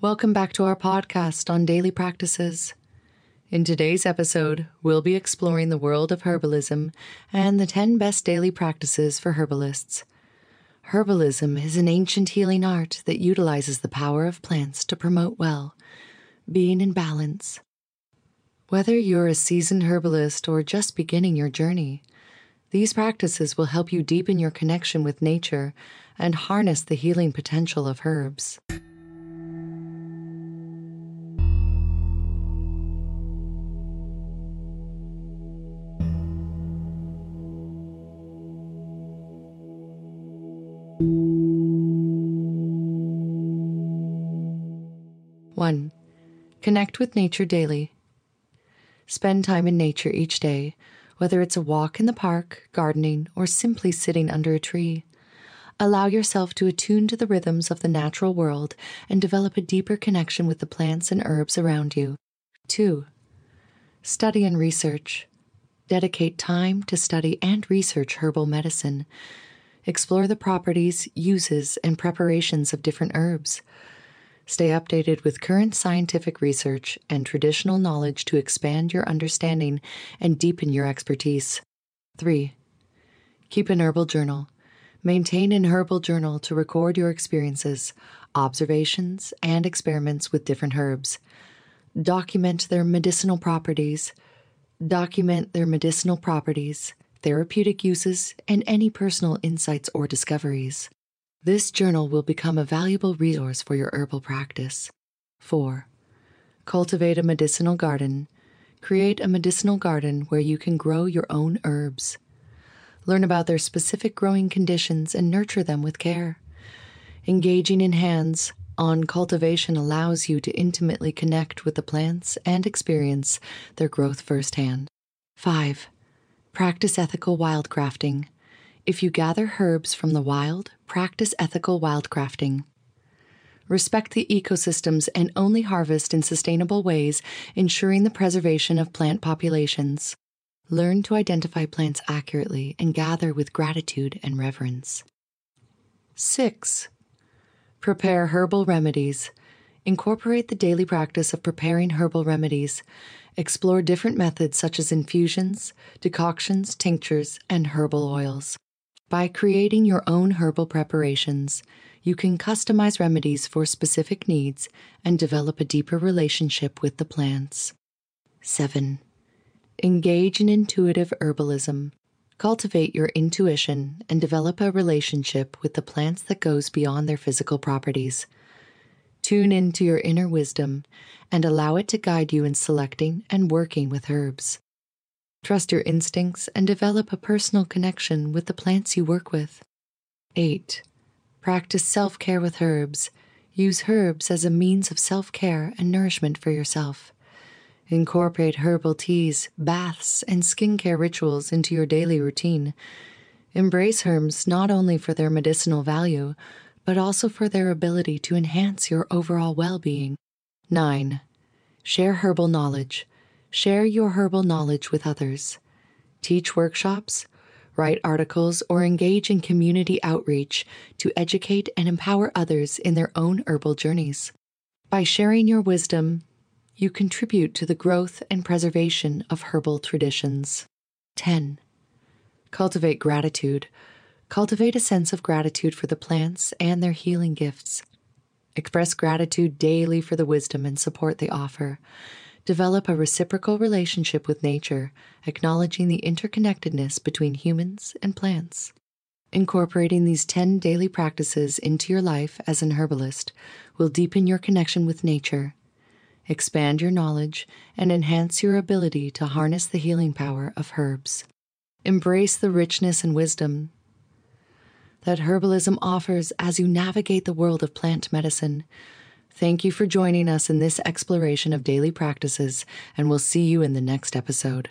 Welcome back to our podcast on daily practices. In today's episode, we'll be exploring the world of herbalism and the 10 best daily practices for herbalists. Herbalism is an ancient healing art that utilizes the power of plants to promote well, being in balance. Whether you're a seasoned herbalist or just beginning your journey, these practices will help you deepen your connection with nature and harness the healing potential of herbs. One, connect with nature daily. Spend time in nature each day, whether it's a walk in the park, gardening, or simply sitting under a tree. Allow yourself to attune to the rhythms of the natural world and develop a deeper connection with the plants and herbs around you. 2. Study and research. Dedicate time to study and research herbal medicine Explore the properties, uses, and preparations of different herbs. Stay updated with current scientific research and traditional knowledge to expand your understanding and deepen your expertise. 3. Keep an herbal journal. Maintain an herbal journal to record your experiences, observations, and experiments with different herbs. Document their medicinal properties. Document their medicinal properties therapeutic uses, and any personal insights or discoveries. This journal will become a valuable resource for your herbal practice. 4. Cultivate a medicinal garden. Create a medicinal garden where you can grow your own herbs. Learn about their specific growing conditions and nurture them with care. Engaging in hands on cultivation allows you to intimately connect with the plants and experience their growth firsthand. 5. Practice ethical wildcrafting. If you gather herbs from the wild, practice ethical wildcrafting. Respect the ecosystems and only harvest in sustainable ways, ensuring the preservation of plant populations. Learn to identify plants accurately and gather with gratitude and reverence. 6. Prepare herbal remedies. Incorporate the daily practice of preparing herbal remedies. Explore different methods such as infusions, decoctions, tinctures, and herbal oils. By creating your own herbal preparations, you can customize remedies for specific needs and develop a deeper relationship with the plants. 7. Engage in intuitive herbalism. Cultivate your intuition and develop a relationship with the plants that goes beyond their physical properties. Tune into your inner wisdom and allow it to guide you in selecting and working with herbs. Trust your instincts and develop a personal connection with the plants you work with. 8. Practice self care with herbs. Use herbs as a means of self care and nourishment for yourself. Incorporate herbal teas, baths, and skincare rituals into your daily routine. Embrace herbs not only for their medicinal value, but also for their ability to enhance your overall well being. 9. Share herbal knowledge. Share your herbal knowledge with others. Teach workshops, write articles, or engage in community outreach to educate and empower others in their own herbal journeys. By sharing your wisdom, you contribute to the growth and preservation of herbal traditions. 10. Cultivate gratitude Cultivate a sense of gratitude for the plants and their healing gifts. Express gratitude daily for the wisdom and support they offer. Develop a reciprocal relationship with nature, acknowledging the interconnectedness between humans and plants. Incorporating these 10 daily practices into your life as an herbalist will deepen your connection with nature, expand your knowledge, and enhance your ability to harness the healing power of herbs. Embrace the richness and wisdom that herbalism offers as you navigate the world of plant medicine. Thank you for joining us in this exploration of daily practices, and we'll see you in the next episode.